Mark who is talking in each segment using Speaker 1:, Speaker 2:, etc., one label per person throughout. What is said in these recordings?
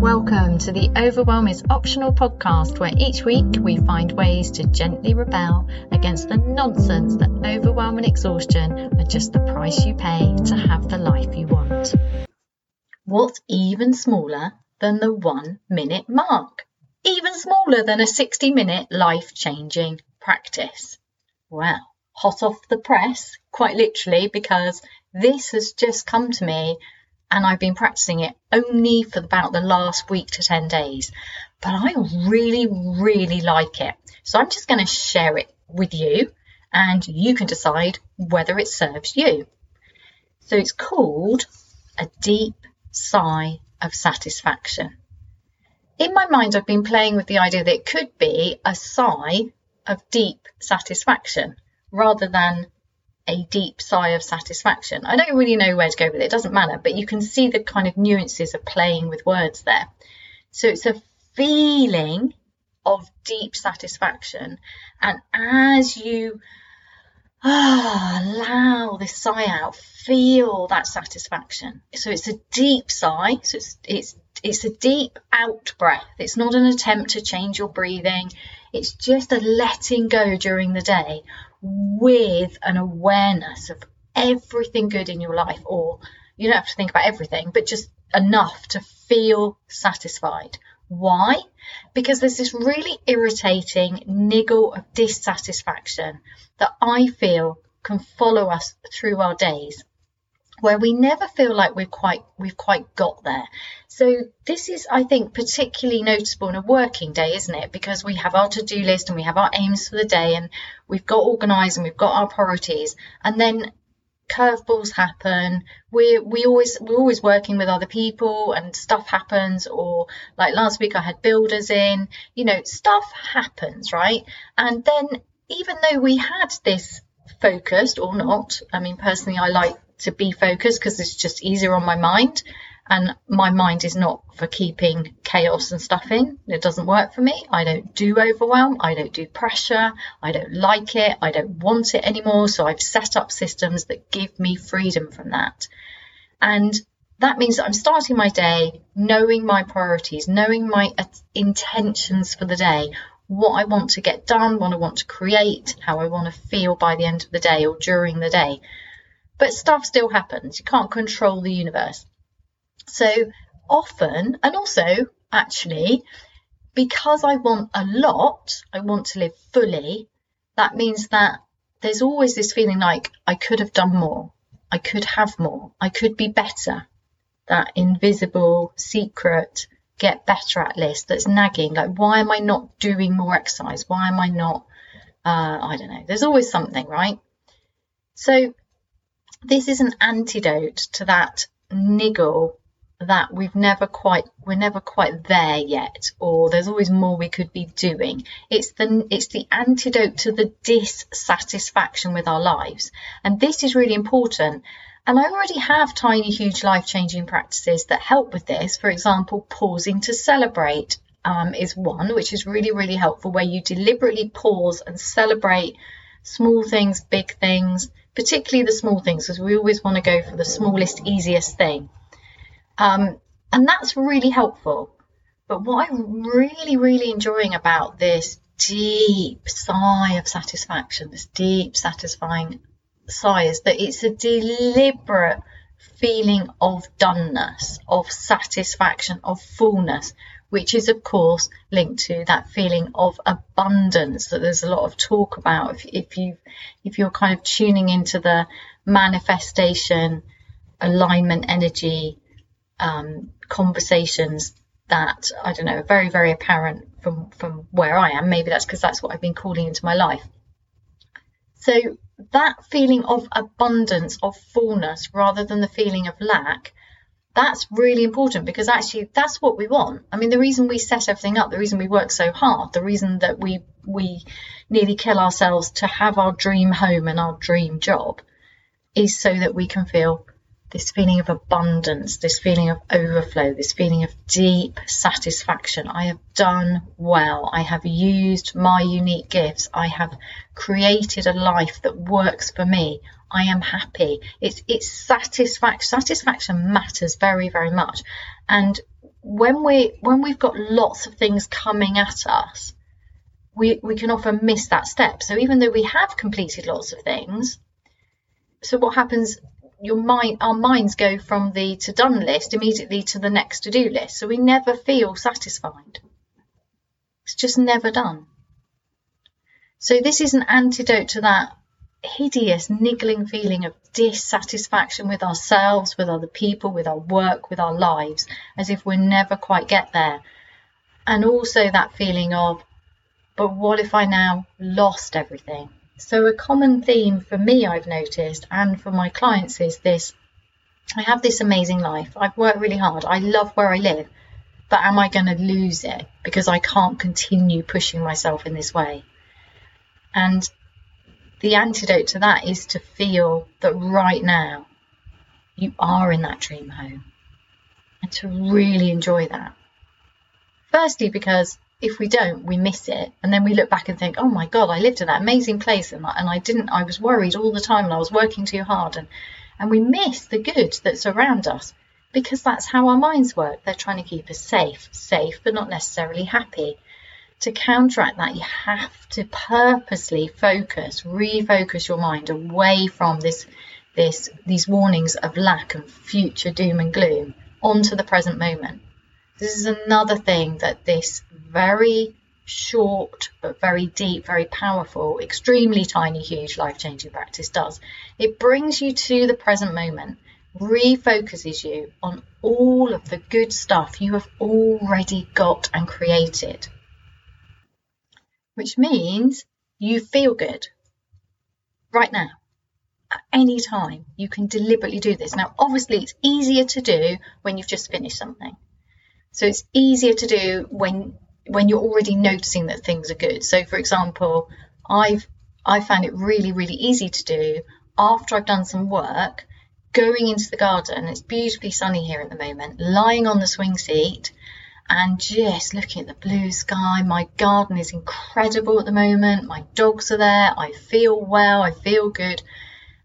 Speaker 1: Welcome to the Overwhelm is Optional podcast, where each week we find ways to gently rebel against the nonsense that overwhelm and exhaustion are just the price you pay to have the life you want. What's even smaller than the one minute Marke? Even smaller than a 60 minute life changing practice. Well, hot off the press, quite literally, because this has just come to me and I've been practicing it only for about the last week to 10 days. But I really, really like it. So I'm just going to share it with you and you can decide whether it serves you. So it's called a deep sigh of satisfaction. In my mind, I've been playing with the idea that it could be a sigh of deep satisfaction rather than a deep sigh of satisfaction. I don't really know where to go with it, it doesn't matter, but you can see the kind of nuances of playing with words there. So it's a feeling of deep satisfaction. And as you ah, allow this sigh out, feel that satisfaction. So it's a deep sigh. So it's, it's, it's a deep out breath. It's not an attempt to change your breathing. It's just a letting go during the day with an awareness of everything good in your life, or you don't have to think about everything, but just enough to feel satisfied. Why? Because there's this really irritating niggle of dissatisfaction that I feel can follow us through our days where we never feel like we've quite we've quite got there. So this is I think particularly noticeable in a working day, isn't it? Because we have our to-do list and we have our aims for the day and we've got organized and we've got our priorities and then curveballs happen. We we always we're always working with other people and stuff happens or like last week I had builders in, you know, stuff happens, right? And then even though we had this focused or not, I mean personally I like to be focused because it's just easier on my mind. And my mind is not for keeping chaos and stuff in. It doesn't work for me. I don't do overwhelm. I don't do pressure. I don't like it. I don't want it anymore. So I've set up systems that give me freedom from that. And that means that I'm starting my day knowing my priorities, knowing my uh, intentions for the day, what I want to get done, what I want to create, how I want to feel by the end of the day or during the day. But stuff still happens. You can't control the universe. So often, and also actually, because I want a lot, I want to live fully, that means that there's always this feeling like I could have done more, I could have more, I could be better. That invisible, secret, get better at list that's nagging. Like, why am I not doing more exercise? Why am I not, uh, I don't know. There's always something, right? So this is an antidote to that niggle that we've never quite we're never quite there yet or there's always more we could be doing. It's the it's the antidote to the dissatisfaction with our lives. And this is really important. And I already have tiny huge life changing practices that help with this. For example pausing to celebrate um, is one which is really really helpful where you deliberately pause and celebrate small things big things particularly the small things, because we always want to go for the smallest, easiest thing. Um, and that's really helpful. But what I'm really, really enjoying about this deep sigh of satisfaction, this deep, satisfying sigh, is that it's a deliberate feeling of doneness, of satisfaction, of fullness, which is of course linked to that feeling of abundance that there's a lot of talk about. If, if you if you're kind of tuning into the manifestation alignment energy um, conversations that I don't know are very very apparent from from where I am maybe that's because that's what I've been calling into my life. So that feeling of abundance of fullness rather than the feeling of lack that's really important because actually that's what we want. I mean, the reason we set everything up, the reason we work so hard, the reason that we we nearly kill ourselves to have our dream home and our dream job is so that we can feel this feeling of abundance, this feeling of overflow, this feeling of deep satisfaction. I have done well. I have used my unique gifts. I have created a life that works for me. I am happy. It's it's satisfaction. Satisfaction matters very very much, and when we when we've got lots of things coming at us, we, we can often miss that step. So even though we have completed lots of things, so what happens your mind our minds go from the to done list immediately to the next to do list. So we never feel satisfied. It's just never done. So this is an antidote to that hideous niggling feeling of dissatisfaction with ourselves, with other people, with our work, with our lives, as if we never quite get there. And also that feeling of, but what if I now lost everything? So, a common theme for me, I've noticed, and for my clients, is this I have this amazing life. I've worked really hard. I love where I live. But am I going to lose it because I can't continue pushing myself in this way? And the antidote to that is to feel that right now you are in that dream home and to really enjoy that. Firstly, because if we don't, we miss it. And then we look back and think, oh my God, I lived in that amazing place and I, and I didn't, I was worried all the time and I was working too hard. And, and we miss the good that's around us because that's how our minds work. They're trying to keep us safe, safe, but not necessarily happy. To counteract that, you have to purposely focus, refocus your mind away from this, this, these warnings of lack and future doom and gloom onto the present moment. This is another thing that this very short but very deep, very powerful, extremely tiny, huge life changing practice does. It brings you to the present moment, refocuses you on all of the good stuff you have already got and created, which means you feel good right now. At any time, you can deliberately do this. Now, obviously, it's easier to do when you've just finished something. So it's easier to do when when you're already noticing that things are good. So for example, I've I found it really really easy to do after I've done some work, going into the garden. It's beautifully sunny here at the moment, lying on the swing seat and just looking at the blue sky. My garden is incredible at the moment. My dogs are there. I feel well. I feel good.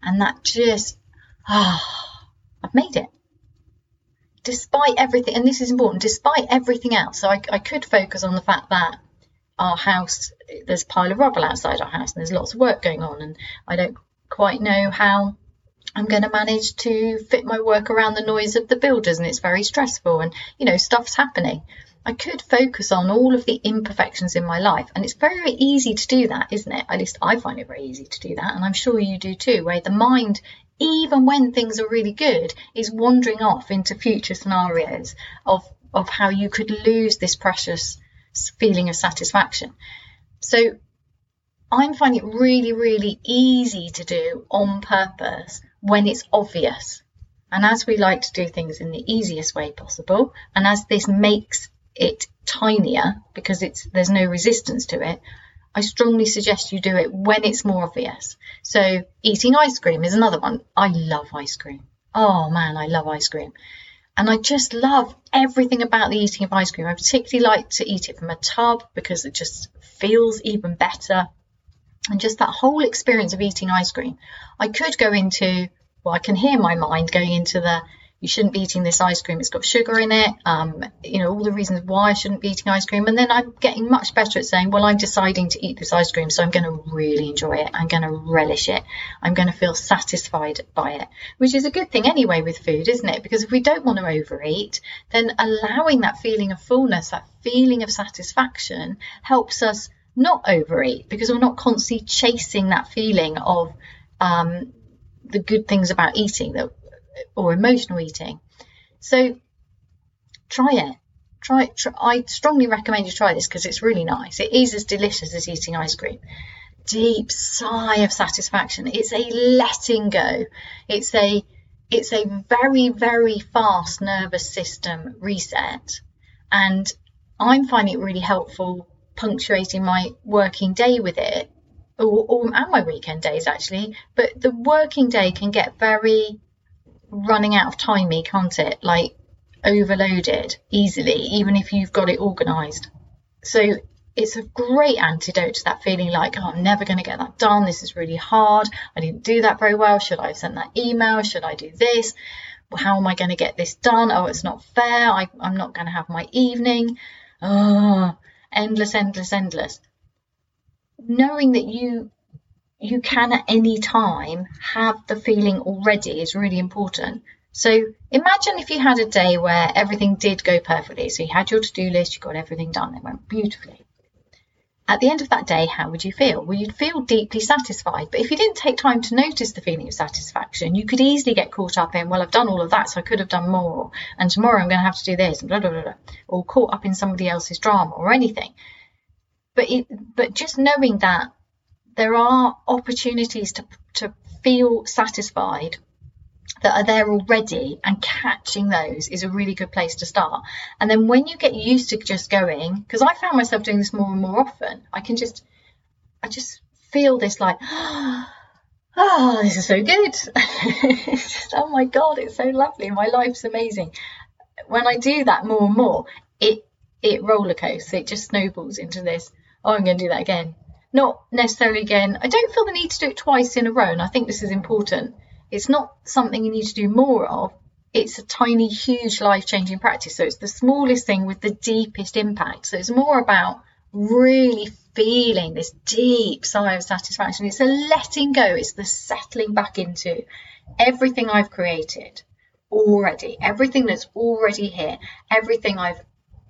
Speaker 1: And that just, ah, oh, I've made it despite everything, and this is important, despite everything else, so I, I could focus on the fact that our house, there's a pile of rubble outside our house, and there's lots of work going on, and I don't quite know how I'm going to manage to fit my work around the noise of the builders, and it's very stressful, and you know, stuff's happening. I could focus on all of the imperfections in my life, and it's very, very easy to do that, isn't it? At least I find it very easy to do that, and I'm sure you do too, where the mind even when things are really good, is wandering off into future scenarios of, of how you could lose this precious feeling of satisfaction. So I'm finding it really, really easy to do on purpose when it's obvious. And as we like to do things in the easiest way possible, and as this makes it tinier because it's there's no resistance to it, I strongly suggest you do it when it's more obvious. So, eating ice cream is another one. I love ice cream. Oh man, I love ice cream. And I just love everything about the eating of ice cream. I particularly like to eat it from a tub because it just feels even better. And just that whole experience of eating ice cream. I could go into, well, I can hear my mind going into the you shouldn't be eating this ice cream. It's got sugar in it. Um, you know, all the reasons why I shouldn't be eating ice cream. And then I'm getting much better at saying, well, I'm deciding to eat this ice cream. So I'm going to really enjoy it. I'm going to relish it. I'm going to feel satisfied by it, which is a good thing anyway with food, isn't it? Because if we don't want to overeat, then allowing that feeling of fullness, that feeling of satisfaction helps us not overeat because we're not constantly chasing that feeling of, um, the good things about eating that or emotional eating. So try it. Try, try I strongly recommend you try this because it's really nice. It is as delicious as eating ice cream. Deep sigh of satisfaction. It's a letting go. It's a it's a very very fast nervous system reset, and I'm finding it really helpful punctuating my working day with it, or, or and my weekend days actually. But the working day can get very running out of timey, can't it? Like overloaded easily, even if you've got it organized. So it's a great antidote to that feeling like, oh, I'm never going to get that done. This is really hard. I didn't do that very well. Should I have sent that email? Should I do this? how am I going to get this done? Oh, it's not fair. I, I'm not going to have my evening. Oh, endless, endless, endless. Knowing that you you can at any time have the feeling already is really important. So imagine if you had a day where everything did go perfectly. So you had your to-do list, you got everything done, it went beautifully. At the end of that day, how would you feel? Well, you'd feel deeply satisfied. But if you didn't take time to notice the feeling of satisfaction, you could easily get caught up in, well, I've done all of that, so I could have done more. And tomorrow I'm going to have to do this, and blah, blah, blah, blah. Or caught up in somebody else's drama or anything. But it, but just knowing that there are opportunities to, to feel satisfied that are there already and catching those is a really good place to start. And then when you get used to just going, because I found myself doing this more and more often, I can just, I just feel this like, oh, this is so good. just, oh my God, it's so lovely. My life's amazing. When I do that more and more, it, it roller coasts. It just snowballs into this. Oh, I'm going to do that again. Not necessarily again. I don't feel the need to do it twice in a row. And I think this is important it's not something you need to do more of. It's a tiny, huge life changing practice. So it's the smallest thing with the deepest impact. So it's more about really feeling this deep sigh of satisfaction. It's a letting go, it's the settling back into everything I've created already, everything that's already here, everything I've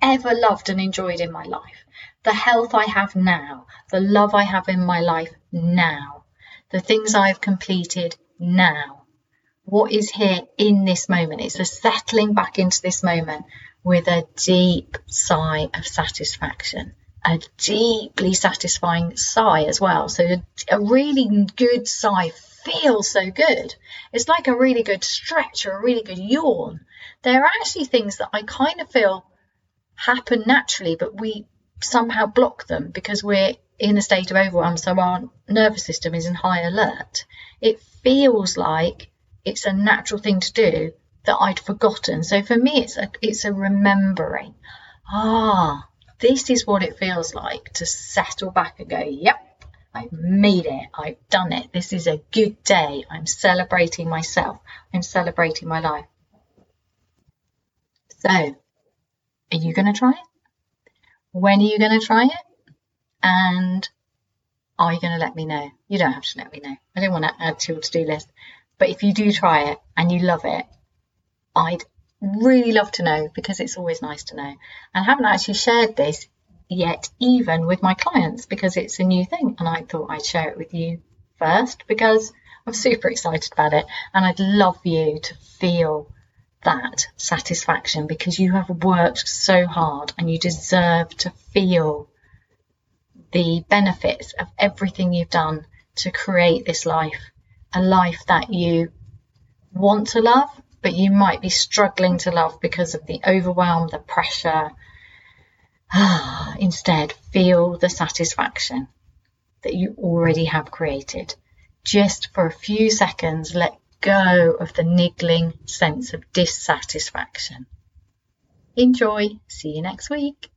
Speaker 1: ever loved and enjoyed in my life, the health I have now, the love I have in my life now, the things I've completed now. What is here in this moment? It's a settling back into this moment with a deep sigh of satisfaction, a deeply satisfying sigh as well. So, a, a really good sigh feels so good. It's like a really good stretch or a really good yawn. There are actually things that I kind of feel happen naturally, but we somehow block them because we're in a state of overwhelm, so our nervous system is in high alert. It feels like it's a natural thing to do that I'd forgotten. So for me, it's a it's a remembering. Ah, this is what it feels like to settle back and go, yep, I've made it. I've done it. This is a good day. I'm celebrating myself. I'm celebrating my life. So, are you going to try it? When are you going to try it? And are you going to let me know? You don't have to let me know. I don't want to add to your to do list. But if you do try it and you love it, I'd really love to know because it's always nice to know. And I haven't actually shared this yet, even with my clients, because it's a new thing. And I thought I'd share it with you first because I'm super excited about it. And I'd love you to feel that satisfaction because you have worked so hard and you deserve to feel the benefits of everything you've done to create this life, a life that you want to love, but you might be struggling to love because of the overwhelm, the pressure. Ah, instead, feel the satisfaction that you already have created. Just for a few seconds, let go of the niggling sense of dissatisfaction. Enjoy. See you next week.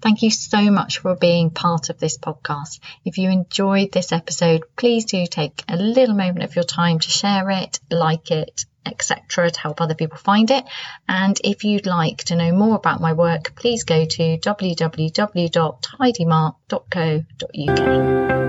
Speaker 1: Thank you so much for being part of this podcast. If you enjoyed this episode, please do take a little moment of your time to share it, like it, etc., to help other people find it. And if you'd like to know more about my work, please go to www.heidimarke.co.uk.